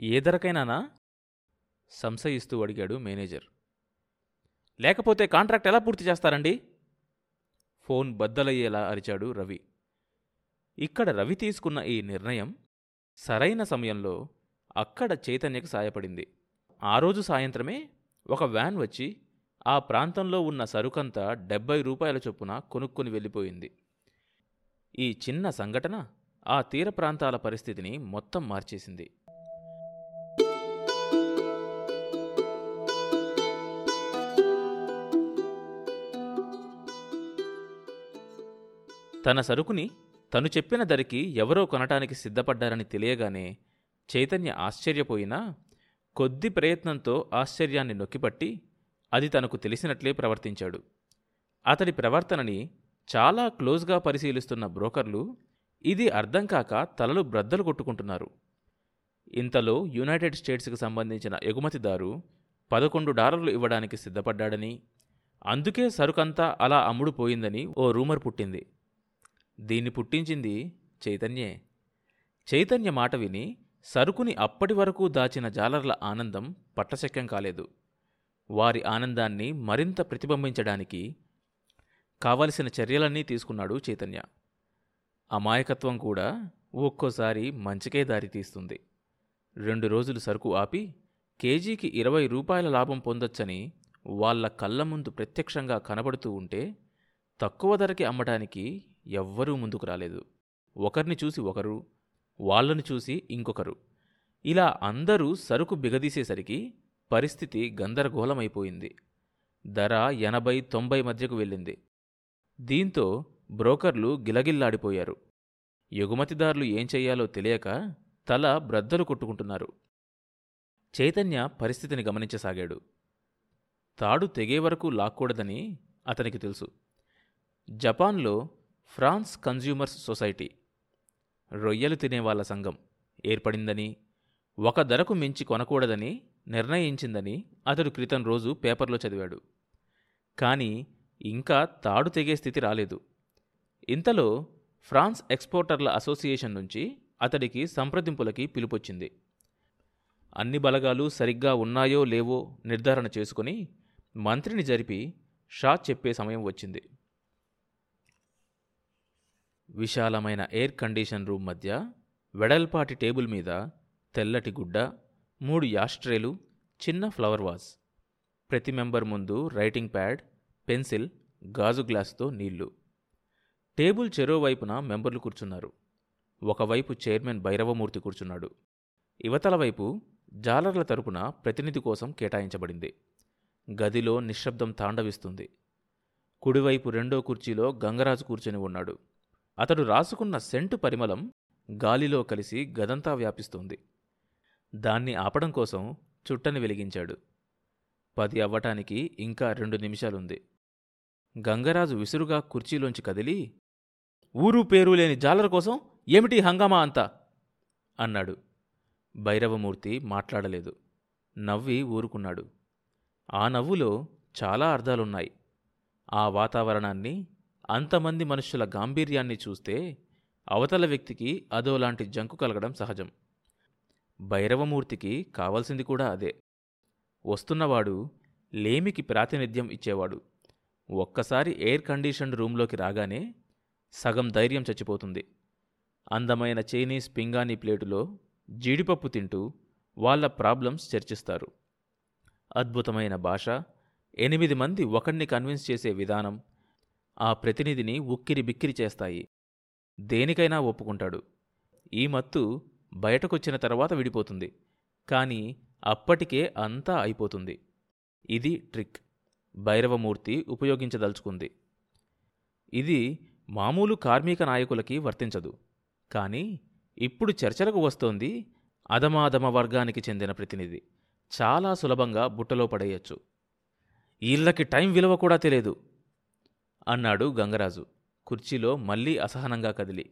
ఏ ధరకైనానా? సంశయిస్తూ అడిగాడు మేనేజర్. లేకపోతే కాంట్రాక్ట్ ఎలా పూర్తి చేస్తారండి? ఫోన్ బద్దలయ్యేలా అరిచాడు రవి. ఇక్కడ రవి తీసుకున్న ఈ నిర్ణయం సరైన సమయంలో అక్కడ చైతన్యకు సాయపడింది. ఆ రోజు సాయంత్రమే ఒక వ్యాన్ వచ్చి ఆ ప్రాంతంలో ఉన్న సరుకంతా డెబ్బై రూపాయల చొప్పున కొనుక్కొని వెళ్ళిపోయింది. ఈ చిన్న సంఘటన ఆ తీర ప్రాంతాల పరిస్థితిని మొత్తం మార్చేసింది. తన సరుకుని తను చెప్పిన ధరకి ఎవరో కొనటానికి సిద్ధపడ్డారని తెలియగానే చైతన్య ఆశ్చర్యపోయినా కొద్ది ప్రయత్నంతో ఆశ్చర్యాన్ని నొక్కిపట్టి అది తనకు తెలిసినట్లే ప్రవర్తించాడు. అతడి ప్రవర్తనని చాలా క్లోజ్గా పరిశీలిస్తున్న బ్రోకర్లు ఇది అర్థం కాక తలలు బ్రద్దలు కొట్టుకుంటున్నారు. ఇంతలో యునైటెడ్ స్టేట్స్కి సంబంధించిన ఎగుమతిదారు పదకొండు డాలర్లు ఇవ్వడానికి సిద్ధపడ్డాడని అందుకే సరుకంతా అలా అమ్ముడుపోయిందని ఓ రూమర్ పుట్టింది. దీన్ని పుట్టించింది చైతన్యే. చైతన్య మాట విని సరుకుని అప్పటి వరకు దాచిన జాలర్ల ఆనందం పట్టశక్యం కాలేదు. వారి ఆనందాన్ని మరింత ప్రతిబింబించడానికి కావలసిన చర్యలన్నీ తీసుకున్నాడు చైతన్య. అమాయకత్వం కూడా ఒక్కోసారి మంచికే దారి తీస్తుంది. రెండు రోజులు సరుకు ఆపి కేజీకి ఇరవై రూపాయల లాభం పొందొచ్చని వాళ్ళ కళ్ళ ముందు ప్రత్యక్షంగా కనబడుతూ ఉంటే తక్కువ ధరకి అమ్మడానికి ఎవ్వరూ ముందుకు రాలేదు. ఒకరిని చూసి ఒకరు వాళ్ళను చూసి ఇంకొకరు. ఇలా అందరూ సరుకు బిగదీసేసరికి పరిస్థితి గందరగోళమైపోయింది. ధర ఎనభై తొంభై మధ్యకు వెళ్ళింది. దీంతో బ్రోకర్లు గిలగిల్లాడిపోయారు. ఎగుమతిదారులు ఏం చెయ్యాలో తెలియక తల బ్రద్దలు కొట్టుకుంటున్నారు. చైతన్య పరిస్థితిని గమనించసాగాడు. తాడు తెగే వరకు లాక్కూడదని అతనికి తెలుసు. జపాన్లో ఫ్రాన్స్ కన్జ్యూమర్స్ సొసైటీ రొయ్యలు తినేవాళ్ళ సంఘం ఏర్పడిందని ఒక ధరకు మించి కొనకూడదని నిర్ణయించిందని అతడు క్రితం రోజు పేపర్లో చదివాడు. కానీ ఇంకా తాడు తెగే స్థితి రాలేదు. ఇంతలో ఫ్రాన్స్ ఎక్స్పోర్టర్ల అసోసియేషన్ నుంచి అతడికి సంప్రదింపులకి పిలుపొచ్చింది. అన్ని బలగాలు సరిగ్గా ఉన్నాయో లేవో నిర్ధారణ చేసుకుని మంత్రిని జరిపి షా చెప్పే సమయం వచ్చింది. విశాలమైన ఎయిర్ కండిషన్ రూమ్ మధ్య వెడల్పాటి టేబుల్ మీద తెల్లటి గుడ్డ మూడు యాస్ట్రేలు చిన్న ఫ్లవర్ వాజ్. ప్రతి మెంబర్ ముందు రైటింగ్ ప్యాడ్ పెన్సిల్ గాజు గ్లాసుతో నీళ్ళు. టేబుల్ చెరోవైపున మెంబర్లు కూర్చున్నారు. ఒకవైపు చైర్మన్ భైరవమూర్తి కూర్చున్నాడు. ఇవతల వైపు జాలర్ల తరపున ప్రతినిధి కోసం కేటాయించబడింది. గదిలో నిశ్శబ్దం తాండవిస్తుంది. కుడివైపు రెండో కుర్చీలో గంగరాజు కూర్చొని ఉన్నాడు. అతడు రాసుకున్న సెంటు పరిమళం గాలిలో కలిసి గదంతా వ్యాపిస్తుంది. దాన్ని ఆపడం కోసం చుట్టని వెలిగించాడు. పది అవ్వటానికి ఇంకా రెండు నిమిషాలుంది. గంగరాజు విసురుగా కుర్చీలోంచి కదిలి ఊరు పేరు లేని జాలర్ కోసం ఏమిటి హంగామా అంతా? అన్నాడు. భైరవమూర్తి మాట్లాడలేదు. నవ్వి ఊరుకున్నాడు. ఆ నవ్వులో చాలా అర్థాలున్నాయి. ఆ వాతావరణాన్ని అంతమంది మనుషుల గాంభీర్యాన్ని చూస్తే అవతల వ్యక్తికి అదోలాంటి జంకు కలగడం సహజం. భైరవమూర్తికి కావలసింది కూడా అదే. వస్తున్నవాడు లేమికి ప్రాతినిధ్యం ఇచ్చేవాడు. ఒక్కసారి ఎయిర్ కండిషన్డ్ రూంలోకి రాగానే సగం ధైర్యం చచ్చిపోతుంది. అందమైన చైనీస్ పింగాణీ ప్లేటులో జీడిపప్పు తింటూ వాళ్ళ ప్రాబ్లమ్స్ చర్చిస్తారు. అద్భుతమైన భాష. ఎనిమిది మంది ఒకణ్ణి కన్విన్స్ చేసే విధానం ఆ ప్రతినిధిని ఉక్కిరి బిక్కిరి చేస్తాయి. దేనికైనా ఒప్పుకుంటాడు. ఈ మత్తు బయటకొచ్చిన తర్వాత విడిపోతుంది. కానీ అప్పటికే అంతా అయిపోతుంది. ఇది ట్రిక్. భైరవమూర్తి ఉపయోగించదలుచుకుంది. ఇది మామూలు కార్మిక నాయకులకి వర్తించదు. కానీ ఇప్పుడు చర్చలకు వస్తోంది అధమాధమ వర్గానికి చెందిన ప్రతినిధి. చాలా సులభంగా బుట్టలో పడేయచ్చు. వీళ్ళకి టైం విలువ కూడా తెలియదు. అన్నాడు గంగరాజు. కుర్చీలో మళ్ళీ అసహనంగా కదిలి.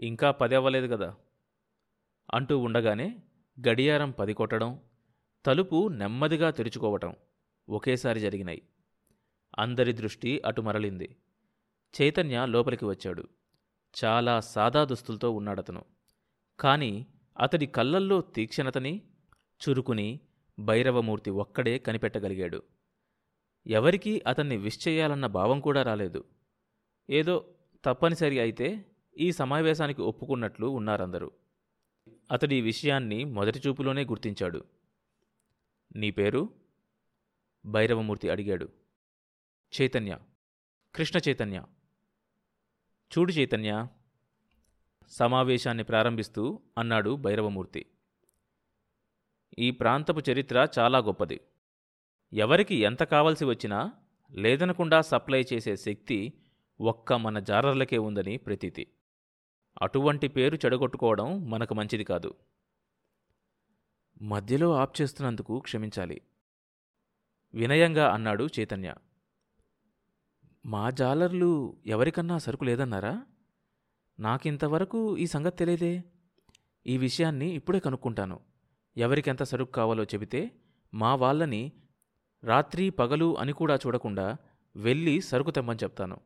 ఇంకా పది అవ్వలేదు కదా? అంటూ ఉండగానే గడియారం పది కొట్టడం తలుపు నెమ్మదిగా తెరుచుకోవటం ఒకేసారి జరిగినాయి. అందరి దృష్టి అటు మరలింది. చైతన్య లోపలికి వచ్చాడు. చాలా సాదా దుస్తులతో ఉన్నాడతను. కాని అతడి కళ్ళల్లో తీక్షణతని చురుకుని భైరవమూర్తి ఒక్కడే కనిపెట్టగలిగాడు. ఎవరికీ అతన్ని విష్ చేయాలన్న భావం కూడా రాలేదు. ఏదో తప్పనిసరి అయితే ఈ సమావేశానికి ఒప్పుకున్నట్లు ఉన్నారందరూ. అతడి ఈ విషయాన్ని మొదటి చూపులోనే గుర్తించాడు. నీ పేరు? భైరవమూర్తి అడిగాడు. చైతన్య. కృష్ణ చైతన్య. చూడు చైతన్య. సమావేశాన్ని ప్రారంభిస్తూ అన్నాడు భైరవమూర్తి. ఈ ప్రాంతపు చరిత్ర చాలా గొప్పది. ఎవరికి ఎంత కావలసి వచ్చినా లేదనకుండా సప్లై చేసే శక్తి ఒక్క మన జారర్లకే ఉందని ప్రతీతి. అటువంటి పేరు చెడగొట్టుకోవడం మనకు మంచిది కాదు. మధ్యలో ఆప్ చేస్తున్నందుకు క్షమించాలి. వినయంగా అన్నాడు చైతన్య. మా జాలర్లు ఎవరికన్నా సరుకు లేదన్నారా? నాకింతవరకు ఈ సంగతి తెలియదే. ఈ విషయాన్ని ఇప్పుడే కనుక్కుంటాను. ఎవరికెంత సరుకు కావాలో చెబితే మా వాళ్ళని రాత్రి పగలు అని కూడా చూడకుండా వెళ్ళి సరుకు తెమ్మని చెప్తాను.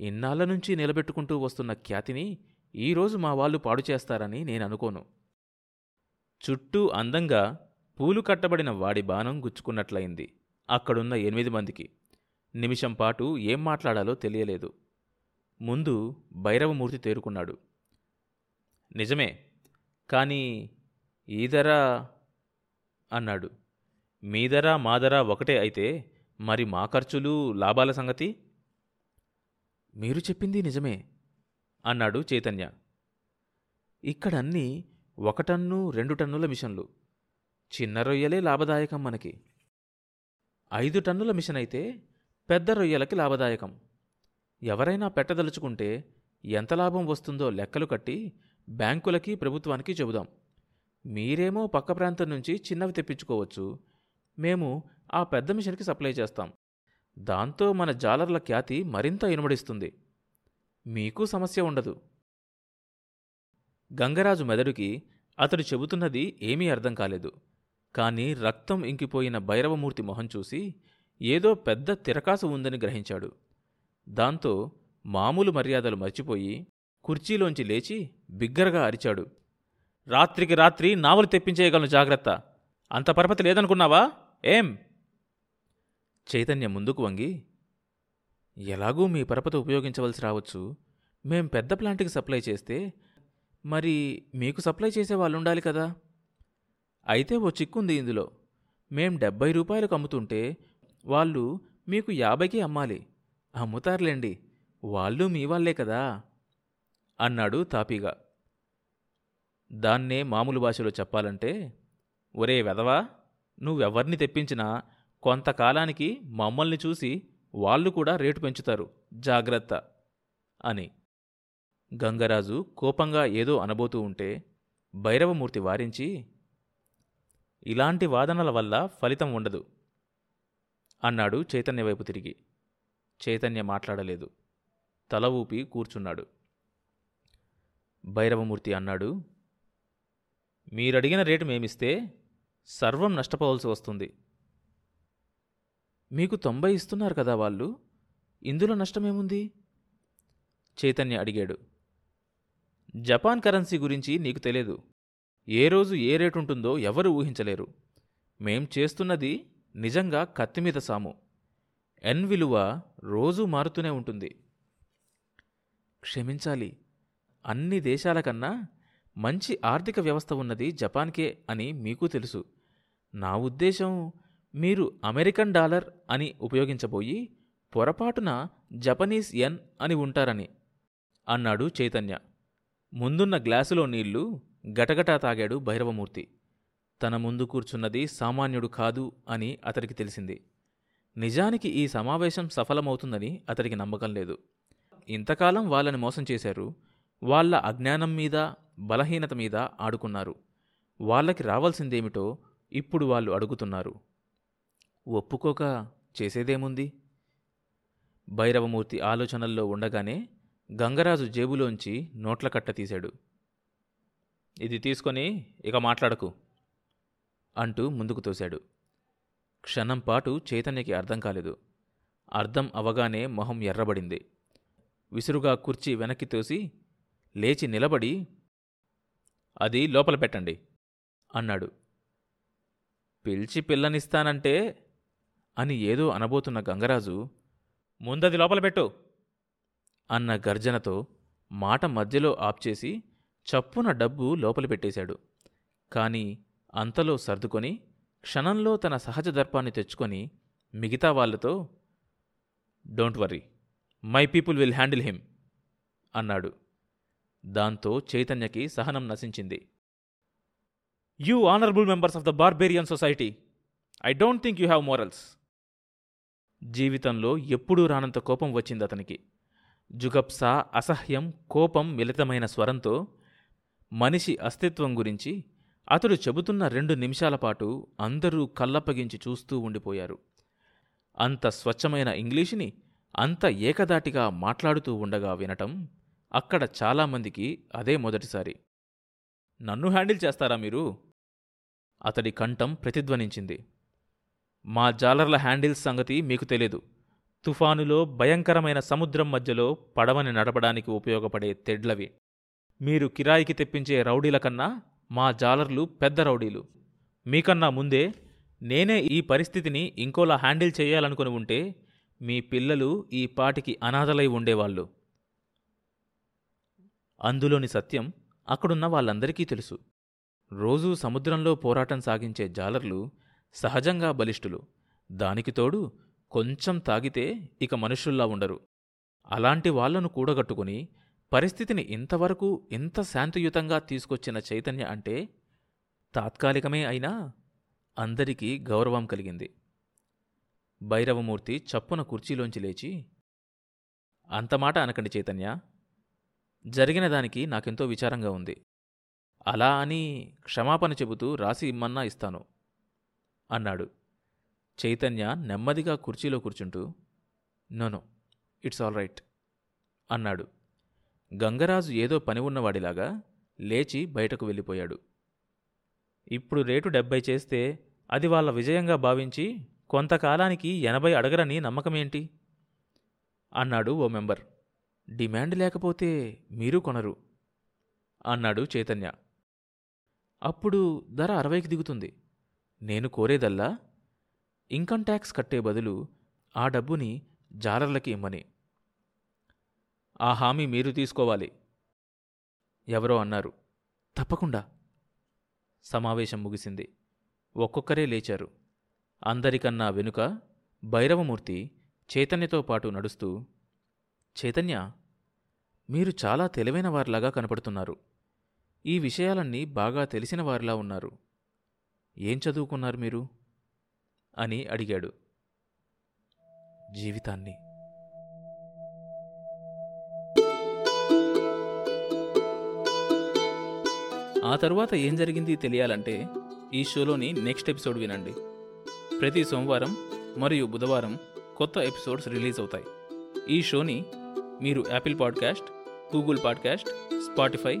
ఇన్నాళ్ళ నుంచి నిలబెట్టుకుంటూ వస్తున్న ఖ్యాతిని ఈరోజు మా వాళ్ళు పాడు చేస్తారని నేను అనుకోను. చుట్టూ అందంగా పూలు కట్టబడిన వాడి బాణం గుచ్చుకున్నట్లయింది. అక్కడున్న ఎనిమిది మందికి. నిమిషం పాటు ఏం మాట్లాడాలో తెలియలేదు. ముందు భైరవమూర్తి తేరుకున్నాడు. నిజమే కానీ ఈ ధర అన్నాడు. మీ ధర మా ధర ఒకటే అయితే మరి మా ఖర్చులు లాభాల సంగతి? మీరు చెప్పింది నిజమే అన్నాడు చైతన్య. ఇక్కడన్నీ ఒక టన్ను రెండు టన్నుల మిషన్లు. చిన్న రొయ్యలే లాభదాయకం మనకి. ఐదు టన్నుల మిషన్ అయితే పెద్ద రొయ్యలకి లాభదాయకం. ఎవరైనా పెట్టదలుచుకుంటే ఎంత లాభం వస్తుందో లెక్కలు కట్టి బ్యాంకులకి ప్రభుత్వానికి చెబుదాం. మీరేమో పక్క ప్రాంతం నుంచి చిన్నవి తెప్పించుకోవచ్చు మేము ఆ పెద్ద మిషన్కి సప్లై చేస్తాం. దాంతో మన జాలర్ల ఖ్యాతి మరింత ఇనుమడిస్తుంది. మీకు సమస్య ఉండదు. గంగరాజు మెదడుకి అతడు చెబుతున్నది ఏమీ అర్థం కాలేదు. కాని రక్తం ఇంకిపోయిన భైరవమూర్తి మొహం చూసి ఏదో పెద్ద తిరకాసు ఉందని గ్రహించాడు. దాంతో మామూలు మర్యాదలు మర్చిపోయి కుర్చీలోంచి లేచి బిగ్గరగా అరిచాడు. రాత్రికి రాత్రి నావలు తెప్పించేయగలను జాగ్రత్త. అంత పరపతి లేదనుకున్నావా? ఏం? చైతన్య ముందుకు వంగి ఎలాగూ మీ పరపతి ఉపయోగించవలసి రావచ్చు. మేం పెద్ద ప్లాంట్కి సప్లై చేస్తే మరి మీకు సప్లై చేసే వాళ్ళు ఉండాలి కదా. అయితే ఓ చిక్కుంది ఇందులో. మేం డెబ్బై రూపాయలకు అమ్ముతుంటే వాళ్ళు మీకు యాభైకి అమ్మాలి. అమ్ముతారులేండి వాళ్ళు మీ వాళ్ళే కదా అన్నాడు తాపీగా. దాన్నే మామూలు భాషలో చెప్పాలంటే ఒరే వెదవా నువ్వెవర్ని తెప్పించినా కొంతకాలానికి మమ్మల్ని చూసి వాళ్ళు కూడా రేటు పెంచుతారు. జాగ్రత్త అని. గంగరాజు కోపంగా ఏదో అనబోతూ ఉంటే భైరవమూర్తి వారించి ఇలాంటి వాదనల వల్ల ఫలితం ఉండదు అన్నాడు చైతన్య వైపు తిరిగి. చైతన్య మాట్లాడలేదు. తల ఊపి కూర్చున్నాడు. భైరవమూర్తి అన్నాడు మీరడిగిన రేటు మేమిస్తే సర్వం నష్టపోవలసి వస్తుంది. మీకు తొంభై ఇస్తున్నారు కదా వాళ్ళు ఇందులో నష్టమేముంది? చైతన్య అడిగాడు. జపాన్ కరెన్సీ గురించి నీకు తెలియదు. ఏ రోజు ఏ రేటు ఉంటుందో ఎవరు ఊహించలేరు. మేం చేస్తున్నది నిజంగా కత్తిమీద సాము. ఎన్ విలువ రోజూ మారుతూనే ఉంటుంది. క్షమించాలి. అన్ని దేశాల కన్నా మంచి ఆర్థిక వ్యవస్థ ఉన్నది జపాన్కే అని మీకు తెలుసు. నా ఉద్దేశం మీరు అమెరికన్ డాలర్ అని ఉపయోగించబోయి పొరపాటున జపనీస్ ఎన్ అని ఉంటారని. అన్నాడు చైతన్య. ముందున్న గ్లాసులో నీళ్ళు గటగటా తాగాడు భైరవమూర్తి. తన ముందు కూర్చున్నది సామాన్యుడు కాదు అని అతడికి తెలిసింది. నిజానికి ఈ సమావేశం సఫలమవుతుందని అతడికి నమ్మకం లేదు. ఇంతకాలం వాళ్ళని మోసం చేశారు. వాళ్ళ అజ్ఞానం మీద బలహీనత మీద ఆడుకున్నారు. వాళ్ళకి రావాల్సిందేమిటో ఇప్పుడు వాళ్ళు అడుగుతున్నారు ఒప్పుకోక చేసేదేముంది? భైరవమూర్తి ఆలోచనల్లో ఉండగానే గంగరాజు జేబులోంచి నోట్ల కట్ట తీశాడు. ఇది తీసుకొని ఇక మాట్లాడకు అంటూ ముందుకు తోశాడు. క్షణం పాటు చైతన్యకి అర్థం కాలేదు. అర్థం అవగానే మొహం ఎర్రబడింది. విసురుగా కుర్చీ వెనక్కి తోసి లేచి నిలబడి అది లోపల పెట్టండి అన్నాడు. పిలిచి పిల్లనిస్తానంటే అని ఏదో అనబోతున్న గంగరాజు ముందది లోపల పెట్టు అన్న గర్జనతో మాట మధ్యలో ఆప్చేసి చప్పున డబ్బు లోపల పెట్టేశాడు. కాని అంతలో సర్దుకొని క్షణంలో తన సహజ దర్పాన్ని తెచ్చుకొని మిగతా వాళ్ళతో don't worry my people will handle him అన్నాడు. దాంతో చైతన్యకి సహనం నశించింది. You honourable members of the barbarian society I don't think you have morals జీవితంలో ఎప్పుడూ రానంత కోపం వచ్చింది అతనికి. జుగప్స అసహ్యం కోపం మిళితమైన స్వరంతో మనిషి అస్తిత్వం గురించి అతడు చెబుతున్న రెండు నిమిషాల పాటు అందరూ కళ్ళప్పగించి చూస్తూ ఉండిపోయారు. అంత స్వచ్ఛమైన ఇంగ్లీషుని అంత ఏకదాటిగా మాట్లాడుతూ ఉండగా వినటం అక్కడ చాలామందికి అదే మొదటిసారి. నన్ను హ్యాండిల్ చేస్తారా మీరు? అతడి కంఠం ప్రతిధ్వనించింది. మా జాలర్ల హ్యాండిల్స్ సంగతి మీకు తెలియదు తుఫానులో భయంకరమైన సముద్రం మధ్యలో పడవని నడపడానికి ఉపయోగపడే తెడ్లవి. మీరు కిరాయికి తెప్పించే రౌడీల కన్నా మా జాలర్లు పెద్ద రౌడీలు. మీకన్నా ముందే నేనే ఈ పరిస్థితిని ఇంకోలా హ్యాండిల్ చేయాలనుకుని ఉంటే మీ పిల్లలు ఈ పాటికి అనాథలై ఉండేవాళ్ళు. అందులోని సత్యం అక్కడున్న వాళ్ళందరికీ తెలుసు. రోజూ సముద్రంలో పోరాటం సాగించే జాలర్లు సహజంగా బలిష్ఠులు. దానికి తోడు కొంచెం తాగితే ఇక మనుషుల్లా ఉండరు. అలాంటి వాళ్ళను కూడగట్టుకుని పరిస్థితిని ఇంతవరకు ఇంత శాంతియుతంగా తీసుకొచ్చిన చైతన్య అంటే తాత్కాలికమే అయినా అందరికీ గౌరవం కలిగింది. భైరవమూర్తి చప్పున కుర్చీలోంచి లేచి అంతమాట అనకండి చైతన్య. జరిగిన దానికి నాకెంతో విచారంగా ఉంది. అలా అని క్షమాపణ చెబుతూ రాసి ఇమ్మన్నా ఇస్తాను అన్నాడు. చైతన్య నెమ్మదిగా కుర్చీలో కూర్చుంటూ నోనో ఇట్స్ ఆల్ రైట్ అన్నాడు. గంగరాజు ఏదో పని ఉన్నవాడిలాగా లేచి బయటకు వెళ్ళిపోయాడు. ఇప్పుడు రేటు డెబ్బై చేస్తే అది వాళ్ళ విజయంగా భావించి కొంతకాలానికి ఎనభై అడగరని నమ్మకమేంటి? అన్నాడు ఓ మెంబర్. డిమాండ్ లేకపోతే మీరు కొనరు అన్నాడు చైతన్య. అప్పుడు ధర అరవైకి దిగుతుంది. నేను కోరేదల్లా ఇన్కమ్ ట్యాక్స్ కట్టే బదులు ఆ డబ్బుని జాలర్లకి ఇమ్మని. ఆ హామీ మీరు తీసుకోవాలి ఎవరో అన్నారు. తప్పకుండా సమావేశం ముగిసింది. ఒక్కొక్కరే లేచారు. అందరికన్నా వెనుక భైరవమూర్తి చైతన్యతో పాటు నడుస్తూ చైతన్య మీరు చాలా తెలివైన వారిలాగా కనపడుతున్నారు. ఈ విషయాలన్నీ బాగా తెలిసిన వారిలా ఉన్నారు. ఏం చదువుకున్నారు మీరు? అని అడిగాడు. జీవితాన్ని. ఆ తరువాత ఏం జరిగింది తెలియాలంటే ఈ షోలోని నెక్స్ట్ ఎపిసోడ్ వినండి. ప్రతి సోమవారం మరియు బుధవారం కొత్త ఎపిసోడ్స్ రిలీజ్ అవుతాయి. ఈ షోని మీరు Apple podcast Google podcast Spotify